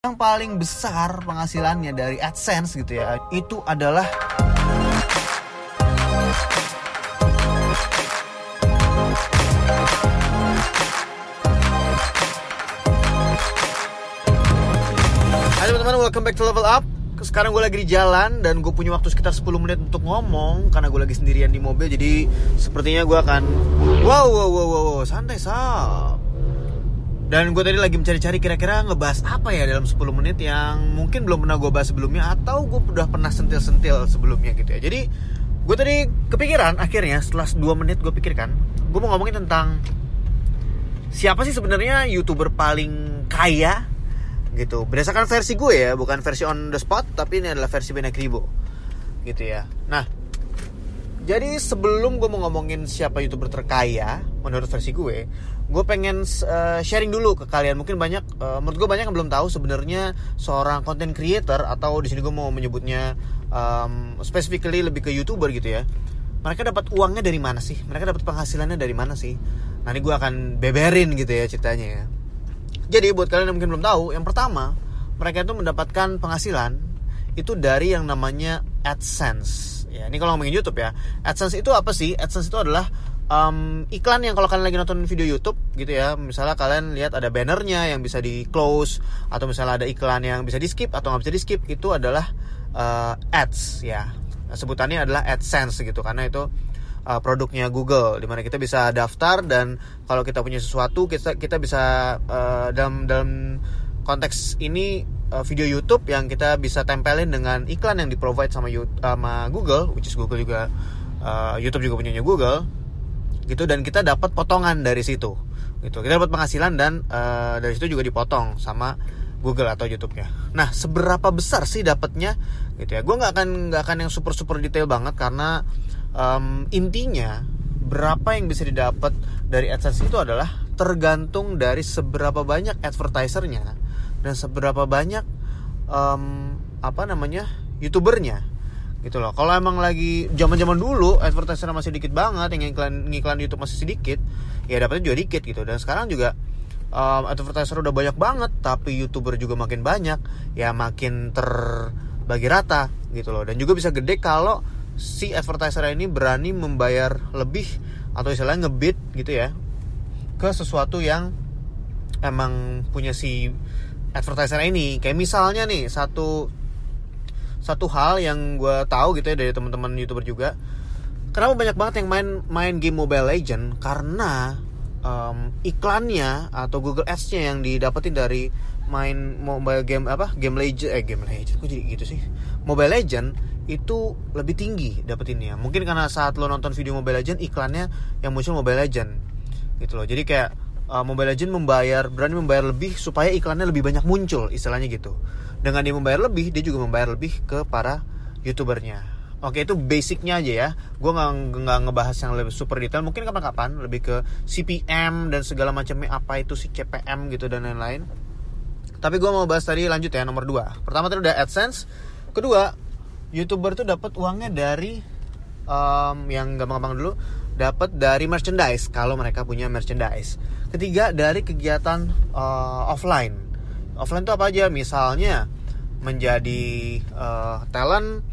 yang paling besar penghasilannya dari AdSense gitu ya itu adalah Hai teman-teman, welcome back to Level Up. Sekarang gue lagi di jalan dan gue punya waktu sekitar 10 menit untuk ngomong Karena gue lagi sendirian di mobil. Jadi sepertinya gue akan Wow, wow, wow, wow, santai sob dan gue tadi lagi mencari-cari kira-kira ngebahas apa ya dalam 10 menit yang mungkin belum pernah gue bahas sebelumnya atau gue udah pernah sentil-sentil sebelumnya gitu ya. Jadi gue tadi kepikiran akhirnya setelah 2 menit gue pikirkan, gue mau ngomongin tentang siapa sih sebenarnya youtuber paling kaya gitu. Berdasarkan versi gue ya, bukan versi on the spot, tapi ini adalah versi Benek Ribo gitu ya. Nah, jadi sebelum gue mau ngomongin siapa youtuber terkaya menurut versi gue, gue pengen uh, sharing dulu ke kalian. Mungkin banyak, uh, menurut gue banyak yang belum tahu sebenarnya seorang content creator atau di sini gue mau menyebutnya um, specifically lebih ke youtuber gitu ya. Mereka dapat uangnya dari mana sih? Mereka dapat penghasilannya dari mana sih? Nanti gue akan beberin gitu ya ceritanya ya. Jadi buat kalian yang mungkin belum tahu, yang pertama mereka itu mendapatkan penghasilan itu dari yang namanya AdSense. Ya, ini kalau ngomongin YouTube ya. AdSense itu apa sih? AdSense itu adalah um, iklan yang kalau kalian lagi nonton video YouTube gitu ya misalnya kalian lihat ada bannernya yang bisa di close atau misalnya ada iklan yang bisa di skip atau nggak bisa di skip itu adalah uh, ads ya. Sebutannya adalah AdSense gitu karena itu uh, produknya Google di mana kita bisa daftar dan kalau kita punya sesuatu kita kita bisa uh, dalam dalam konteks ini video YouTube yang kita bisa tempelin dengan iklan yang di provide sama sama Google which is Google juga uh, YouTube juga punyanya Google gitu dan kita dapat potongan dari situ gitu kita dapat penghasilan dan uh, dari situ juga dipotong sama Google atau YouTube-nya. Nah, seberapa besar sih dapatnya gitu ya? Gue nggak akan nggak akan yang super super detail banget karena um, intinya berapa yang bisa didapat dari AdSense itu adalah tergantung dari seberapa banyak advertisernya dan seberapa banyak um, apa namanya youtubernya gitu loh. Kalau emang lagi zaman zaman dulu advertiser masih dikit banget yang iklan ngiklan YouTube masih sedikit ya dapetnya juga dikit gitu. Dan sekarang juga um, advertiser udah banyak banget tapi youtuber juga makin banyak ya makin terbagi rata gitu loh. Dan juga bisa gede kalau si advertiser ini berani membayar lebih atau istilahnya ngebit gitu ya ke sesuatu yang emang punya si advertiser ini. Kayak misalnya nih satu satu hal yang gue tahu gitu ya dari teman-teman youtuber juga. Kenapa banyak banget yang main main game Mobile Legend? Karena um, iklannya atau Google Ads-nya yang didapetin dari main mobile game apa game Legend eh game Legend kok jadi gitu sih? Mobile Legend itu lebih tinggi dapetinnya. Mungkin karena saat lo nonton video Mobile Legend iklannya yang muncul Mobile Legend. Gitu loh. Jadi kayak uh, Mobile Legend membayar berani membayar lebih supaya iklannya lebih banyak muncul istilahnya gitu. Dengan dia membayar lebih dia juga membayar lebih ke para youtubernya. Oke itu basicnya aja ya. Gue nggak nggak ngebahas yang lebih super detail. Mungkin kapan-kapan lebih ke CPM dan segala macamnya apa itu si CPM gitu dan lain-lain. Tapi gue mau bahas tadi lanjut ya nomor 2 pertama tadi udah AdSense. Kedua youtuber tuh dapat uangnya dari um, yang gampang-gampang dulu dapat dari merchandise kalau mereka punya merchandise ketiga dari kegiatan uh, offline offline itu apa aja misalnya menjadi uh, talent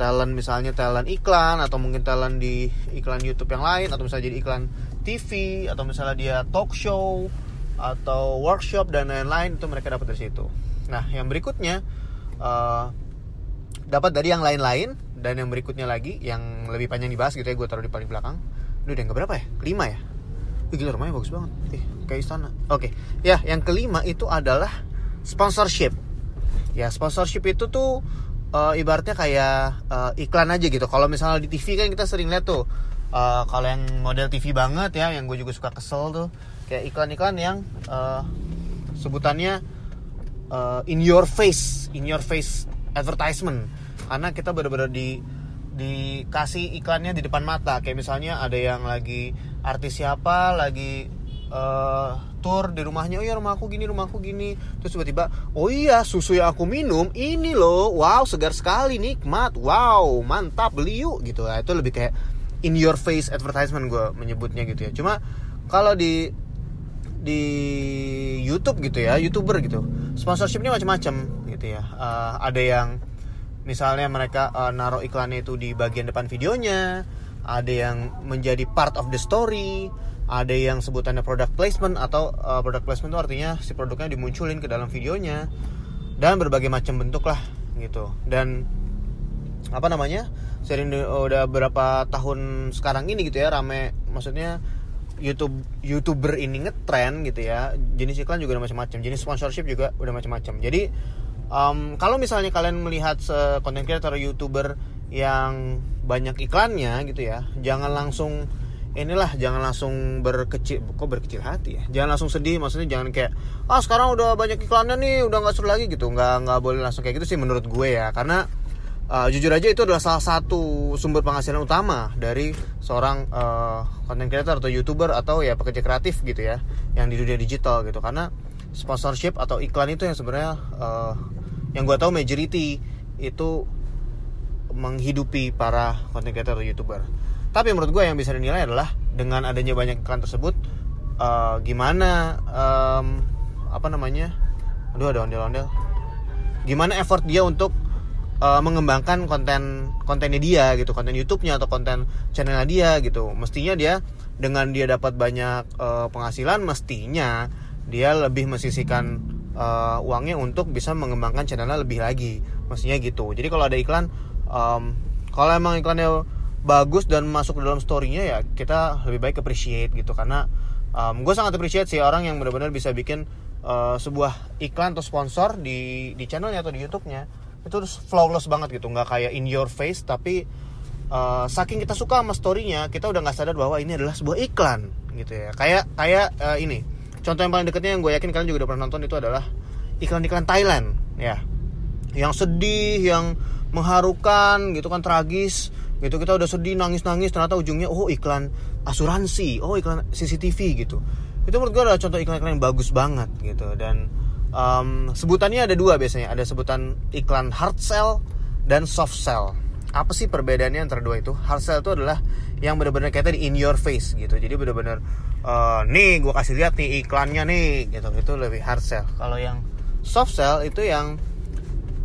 talent misalnya talent iklan atau mungkin talent di iklan YouTube yang lain atau misalnya jadi iklan TV atau misalnya dia talk show atau workshop dan lain-lain itu mereka dapat dari situ. Nah yang berikutnya uh, dapat dari yang lain-lain dan yang berikutnya lagi yang lebih panjang dibahas gitu ya gue taruh di paling belakang. Ini udah yang berapa ya? Kelima ya? Ih, gila rumahnya bagus banget. Eh, kayak istana. Oke. Okay. Ya, yang kelima itu adalah sponsorship ya sponsorship itu tuh uh, ibaratnya kayak uh, iklan aja gitu kalau misalnya di TV kan kita sering lihat tuh uh, kalau yang model TV banget ya yang gue juga suka kesel tuh kayak iklan-iklan yang uh, sebutannya uh, in your face in your face advertisement karena kita benar-benar di dikasih iklannya di depan mata. Kayak misalnya ada yang lagi artis siapa lagi uh, tour di rumahnya oh iya rumahku gini rumahku gini. Terus tiba-tiba oh iya susu yang aku minum ini loh. Wow segar sekali nikmat. Wow mantap beli yuk. Gitu. Nah, itu lebih kayak in your face advertisement gue menyebutnya gitu ya. Cuma kalau di di YouTube gitu ya youtuber gitu sponsorshipnya macam-macam gitu ya. Uh, ada yang misalnya mereka uh, naruh iklannya itu di bagian depan videonya ada yang menjadi part of the story ada yang sebutannya product placement atau uh, product placement itu artinya si produknya dimunculin ke dalam videonya dan berbagai macam bentuk lah gitu. Dan apa namanya sering udah berapa tahun sekarang ini gitu ya rame maksudnya YouTube youtuber ini ngetrend gitu ya jenis iklan juga udah macam-macam jenis sponsorship juga udah macam-macam. Jadi um, kalau misalnya kalian melihat konten creator youtuber yang banyak iklannya gitu ya jangan langsung inilah jangan langsung berkecil kok berkecil hati ya? Jangan langsung sedih maksudnya jangan kayak ah sekarang udah banyak iklannya nih udah nggak seru lagi gitu. Nggak nggak boleh langsung kayak gitu sih menurut gue ya karena uh, jujur aja itu adalah salah satu sumber penghasilan utama dari seorang uh, creator atau youtuber atau ya pekerja kreatif gitu ya yang di dunia digital gitu. Karena sponsorship atau iklan itu yang sebenarnya uh, yang gue tahu majority itu menghidupi para content creator atau youtuber. Tapi menurut gue yang bisa dinilai adalah dengan adanya banyak iklan tersebut uh, gimana um, apa namanya? Aduh ada ondel-ondel. Gimana effort dia untuk uh, mengembangkan konten kontennya dia gitu konten YouTube-nya atau konten channelnya dia gitu. Mestinya dia dengan dia dapat banyak uh, penghasilan mestinya dia lebih mesisihkan uh, uangnya untuk bisa mengembangkan channelnya lebih lagi. Mestinya gitu. Jadi kalau ada iklan um, kalau emang iklannya bagus dan masuk ke dalam storynya ya kita lebih baik appreciate gitu. Karena um, gue sangat appreciate sih orang yang benar-benar bisa bikin uh, sebuah iklan atau sponsor di di channelnya atau di YouTube-nya. Itu flawless banget gitu. Nggak kayak in your face tapi uh, saking kita suka sama storynya kita udah nggak sadar bahwa ini adalah sebuah iklan gitu ya. Kayak kayak uh, ini contoh yang paling dekatnya yang gue yakin kalian juga udah pernah nonton itu adalah iklan-iklan Thailand ya. Yang sedih yang mengharukan gitu kan tragis. Gitu kita udah sedih nangis nangis ternyata ujungnya oh iklan asuransi oh iklan CCTV gitu. Itu menurut gue adalah contoh iklan-iklan yang bagus banget gitu. Dan um, sebutannya ada dua biasanya. Ada sebutan iklan hard sell dan soft sell apa sih perbedaannya antara dua itu? Hard sell itu adalah yang benar-benar kayak tadi in your face gitu. Jadi benar-benar uh, nih gue kasih lihat nih iklannya nih gitu. Itu lebih hard sell. Kalau yang soft sell itu yang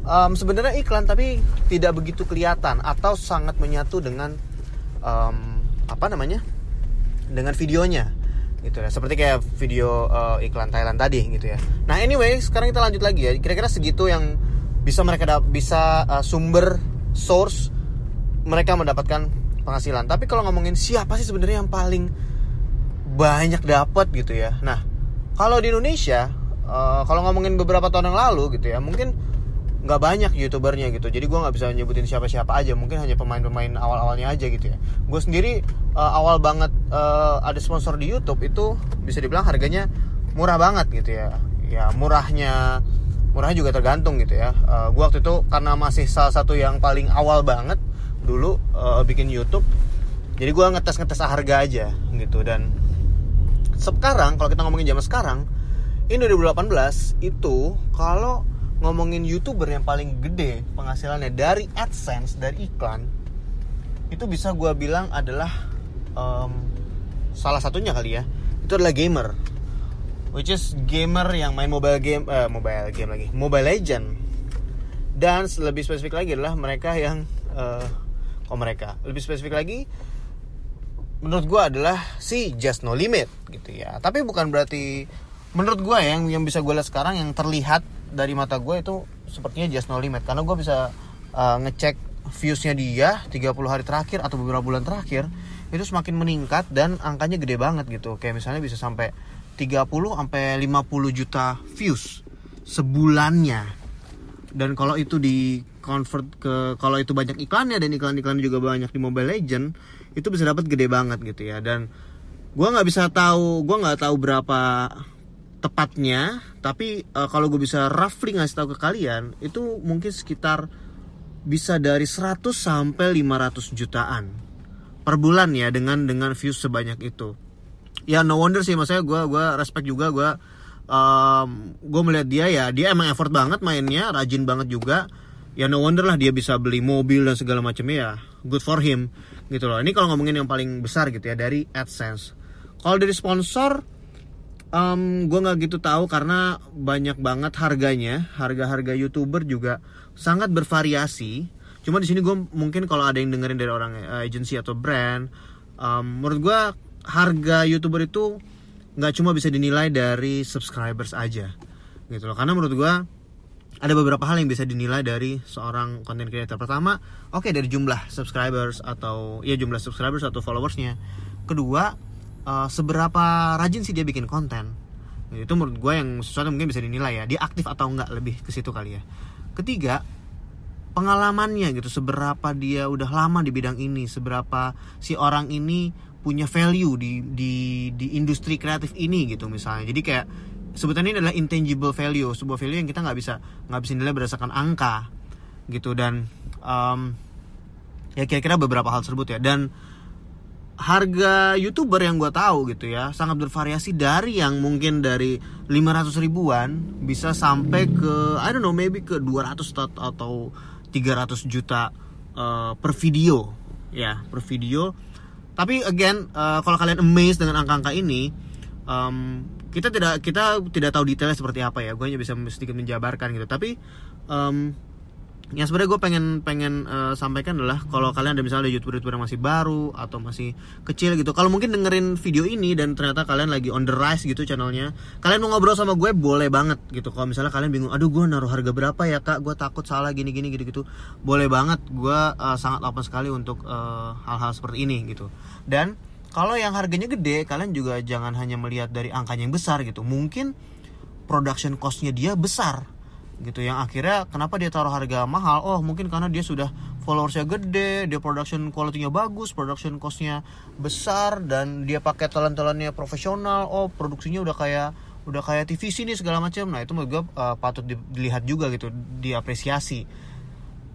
um, sebenarnya iklan tapi tidak begitu kelihatan atau sangat menyatu dengan um, apa namanya? Dengan videonya gitu ya. Seperti kayak video uh, iklan Thailand tadi gitu ya. Nah anyway sekarang kita lanjut lagi ya. Kira-kira segitu yang bisa mereka bisa uh, sumber source mereka mendapatkan penghasilan. Tapi kalau ngomongin siapa sih sebenarnya yang paling banyak dapat gitu ya? Nah kalau di Indonesia uh, kalau ngomongin beberapa tahun yang lalu gitu ya mungkin nggak banyak youtubernya gitu. Jadi gue nggak bisa nyebutin siapa siapa aja mungkin hanya pemain-pemain awal-awalnya aja gitu ya. Gue sendiri uh, awal banget uh, ada sponsor di YouTube itu bisa dibilang harganya murah banget gitu ya. Ya murahnya murahnya juga tergantung gitu ya. Uh, gue waktu itu karena masih salah satu yang paling awal banget dulu uh, bikin YouTube. Jadi gue ngetes ngetes harga aja gitu. Dan sekarang kalau kita ngomongin zaman sekarang ini 2018 itu kalau ngomongin youtuber yang paling gede penghasilannya dari adsense dari iklan itu bisa gue bilang adalah um, salah satunya kali ya itu adalah gamer. Which is gamer yang main mobile game uh, mobile game lagi mobile legend. Dan lebih spesifik lagi adalah mereka yang uh, oh mereka. Lebih spesifik lagi menurut gue adalah si Just No Limit gitu ya. Tapi bukan berarti menurut gue yang yang bisa gue lihat sekarang yang terlihat dari mata gue itu sepertinya just no limit. Karena gue bisa uh, ngecek viewsnya dia 30 hari terakhir atau beberapa bulan terakhir itu semakin meningkat dan angkanya gede banget gitu. Kayak misalnya bisa sampai 30 sampai 50 juta views sebulannya. Dan kalau itu di convert ke kalau itu banyak iklannya dan iklan-iklan juga banyak di Mobile Legend itu bisa dapat gede banget gitu ya. Dan gue nggak bisa tahu gue nggak tahu berapa tepatnya tapi uh, kalau gue bisa roughly ngasih tahu ke kalian itu mungkin sekitar bisa dari 100 sampai 500 jutaan per bulan ya dengan dengan views sebanyak itu. Ya no wonder sih maksudnya gue gua respect juga gue um, gue melihat dia ya dia emang effort banget mainnya rajin banget juga ya no wonder lah dia bisa beli mobil dan segala macamnya ya good for him gitu loh. Ini kalau ngomongin yang paling besar gitu ya dari AdSense. Kalau dari sponsor um, gue nggak gitu tahu karena banyak banget harganya harga-harga youtuber juga sangat bervariasi. Cuma di sini gue mungkin kalau ada yang dengerin dari orang uh, agency atau brand um, menurut gue harga youtuber itu nggak cuma bisa dinilai dari subscribers aja gitu loh. Karena menurut gue ada beberapa hal yang bisa dinilai dari seorang content creator. Pertama, oke okay, dari jumlah subscribers atau ya jumlah subscribers atau followersnya. Kedua, uh, seberapa rajin sih dia bikin konten. Itu menurut gue yang sesuatu mungkin bisa dinilai ya. Dia aktif atau enggak lebih ke situ kali ya. Ketiga, pengalamannya gitu. Seberapa dia udah lama di bidang ini, seberapa si orang ini punya value di di di industri kreatif ini gitu misalnya. Jadi kayak sebetulnya ini adalah intangible value sebuah value yang kita nggak bisa nggak bisa nilai berdasarkan angka gitu. Dan um, ya kira-kira beberapa hal tersebut ya. Dan harga youtuber yang gue tahu gitu ya sangat bervariasi dari yang mungkin dari 500 ribuan bisa sampai ke I don't know maybe ke 200 atau 300 juta uh, per video. Ya per video. Tapi again uh, kalau kalian amazed dengan angka-angka ini um, kita tidak kita tidak tahu detailnya seperti apa ya. Gue hanya bisa sedikit menjabarkan gitu. Tapi um, yang sebenarnya gue pengen pengen uh, sampaikan adalah kalau kalian ada misalnya youtuber youtuber yang masih baru atau masih kecil gitu. Kalau mungkin dengerin video ini dan ternyata kalian lagi on the rise gitu channelnya kalian mau ngobrol sama gue boleh banget gitu. Kalau misalnya kalian bingung aduh gue naruh harga berapa ya kak? Gue takut salah gini gini gitu gitu boleh banget gue uh, sangat open sekali untuk uh, hal-hal uh, seperti ini gitu. Dan kalau yang harganya gede kalian juga jangan hanya melihat dari angkanya yang besar gitu. Mungkin production costnya dia besar gitu. Yang akhirnya kenapa dia taruh harga mahal? Oh mungkin karena dia sudah followersnya gede dia production quality-nya bagus production costnya besar dan dia pakai talent-talentnya profesional. Oh produksinya udah kayak udah kayak TVC nih segala macam. Nah itu menurut gue uh, patut dilihat juga gitu diapresiasi.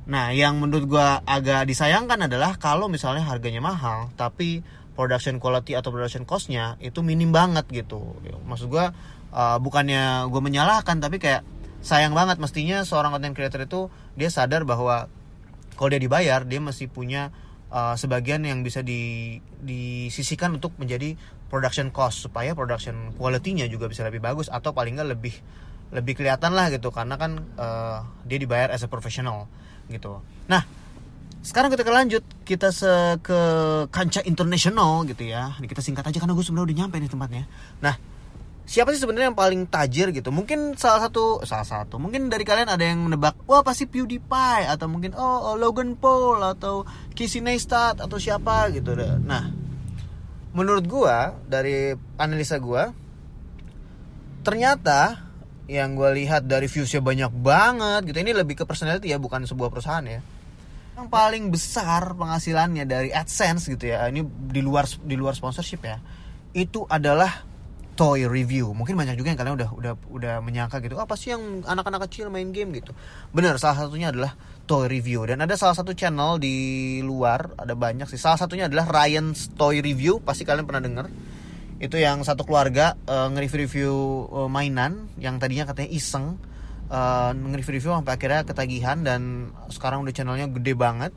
Nah yang menurut gue agak disayangkan adalah kalau misalnya harganya mahal tapi production quality atau production costnya itu minim banget gitu. Maksud gue uh, bukannya gue menyalahkan tapi kayak sayang banget. Mestinya seorang content creator itu dia sadar bahwa kalau dia dibayar dia masih punya uh, sebagian yang bisa di, disisikan untuk menjadi production cost supaya production quality-nya juga bisa lebih bagus atau paling nggak lebih lebih kelihatan lah gitu. Karena kan uh, dia dibayar as a professional gitu. Nah, sekarang kita lanjut. Kita se ke kancah internasional gitu ya. Ini kita singkat aja karena gue sebenarnya udah nyampe nih tempatnya. Nah siapa sih sebenarnya yang paling tajir gitu? Mungkin salah satu salah satu. Mungkin dari kalian ada yang nebak wah pasti PewDiePie? Atau mungkin oh, oh Logan Paul atau Casey Neistat atau siapa? Gitu. Nah menurut gue dari analisa gue ternyata yang gue lihat dari viewsnya banyak banget gitu. Ini lebih ke personality ya bukan sebuah perusahaan ya yang paling besar penghasilannya dari AdSense gitu ya ini di luar di luar sponsorship ya itu adalah toy review. Mungkin banyak juga yang kalian udah udah udah menyangka gitu apa sih yang anak-anak kecil main game? gitu. Benar salah satunya adalah toy review. Dan ada salah satu channel di luar ada banyak sih. Salah satunya adalah Ryan's Toy Review pasti kalian pernah dengar itu yang satu keluarga uh, nge-review uh, mainan yang tadinya katanya iseng uh, nge-review sampai akhirnya ketagihan dan sekarang udah channelnya gede banget.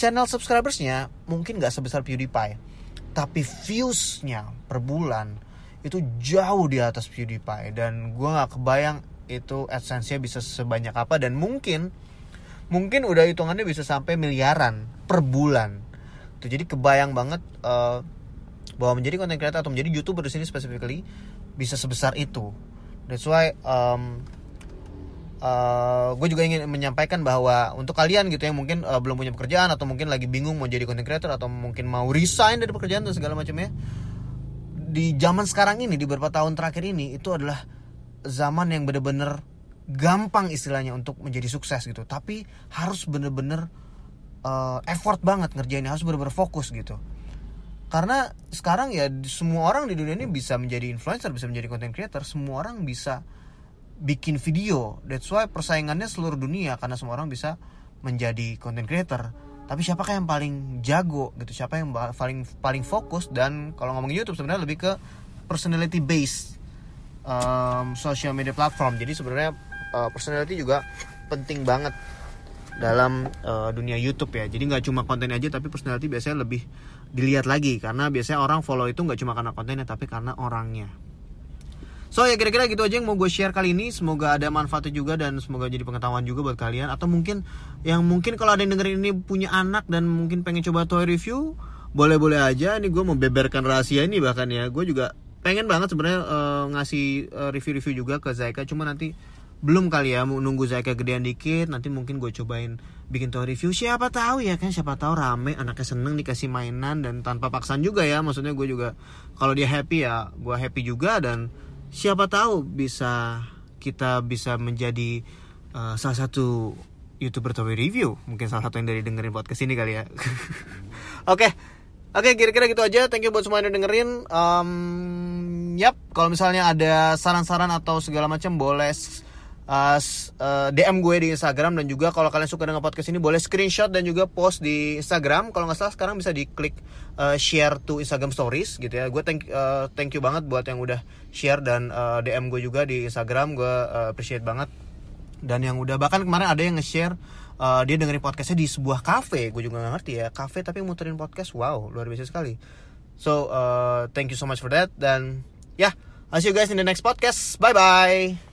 Channel subscribersnya mungkin gak sebesar PewDiePie tapi viewsnya per bulan itu jauh di atas PewDiePie dan gue nggak kebayang itu adsense-nya bisa sebanyak apa dan mungkin mungkin udah hitungannya bisa sampai miliaran per bulan. Tuh jadi kebayang banget uh, bahwa menjadi content creator atau menjadi youtuber di sini specifically bisa sebesar itu. That's why um, uh, eh, gue juga ingin menyampaikan bahwa untuk kalian gitu yang mungkin uh, belum punya pekerjaan atau mungkin lagi bingung mau jadi content creator atau mungkin mau resign dari pekerjaan dan segala macamnya di zaman sekarang ini di beberapa tahun terakhir ini itu adalah zaman yang bener-bener gampang istilahnya untuk menjadi sukses gitu. Tapi harus bener-bener uh, effort banget ngerjainnya harus bener-bener fokus gitu. Karena sekarang ya semua orang di dunia ini bisa menjadi influencer bisa menjadi content creator semua orang bisa bikin video. That's why persaingannya seluruh dunia karena semua orang bisa menjadi content creator. Tapi siapakah yang paling jago gitu? Siapa yang paling paling fokus? Dan kalau ngomongin YouTube sebenarnya lebih ke personality based um, social media platform. Jadi sebenarnya uh, personality juga penting banget dalam uh, dunia YouTube ya. Jadi nggak cuma konten aja tapi personality biasanya lebih dilihat lagi. Karena biasanya orang follow itu nggak cuma karena kontennya tapi karena orangnya So ya kira-kira gitu aja yang mau gue share kali ini. Semoga ada manfaatnya juga dan semoga jadi pengetahuan juga buat kalian. Atau mungkin yang mungkin kalau ada yang dengerin ini punya anak dan mungkin pengen coba toy review, boleh-boleh aja. Ini gue mau beberkan rahasia ini bahkan ya. Gue juga pengen banget sebenarnya uh, ngasih uh, review-review juga ke Zaika. Cuma nanti belum kali ya mau nunggu Zaika gedean dikit nanti mungkin gue cobain bikin toy review siapa tahu ya kan siapa tahu rame anaknya seneng dikasih mainan dan tanpa paksaan juga ya maksudnya gue juga kalau dia happy ya gue happy juga dan siapa tahu bisa kita bisa menjadi uh, salah satu youtuber toy review mungkin salah satu yang dari dengerin podcast ini kali ya oke. Oke, okay, kira-kira gitu aja. Thank you buat semua yang dengerin. Um, yap, kalau misalnya ada saran-saran atau segala macam boleh uh, uh, DM gue di Instagram dan juga kalau kalian suka dengan podcast ini boleh screenshot dan juga post di Instagram. Kalau nggak salah sekarang bisa diklik uh, share to Instagram Stories gitu ya. Gue thank uh, thank you banget buat yang udah share dan uh, DM gue juga di Instagram. Gue uh, appreciate banget. Dan yang udah bahkan kemarin ada yang nge-share uh, dia dengerin podcastnya di sebuah cafe. Gue juga gak ngerti ya cafe tapi muterin podcast. Wow luar biasa sekali. So uh, thank you so much for that dan ya yeah, I'll see you guys in the next podcast. Bye bye.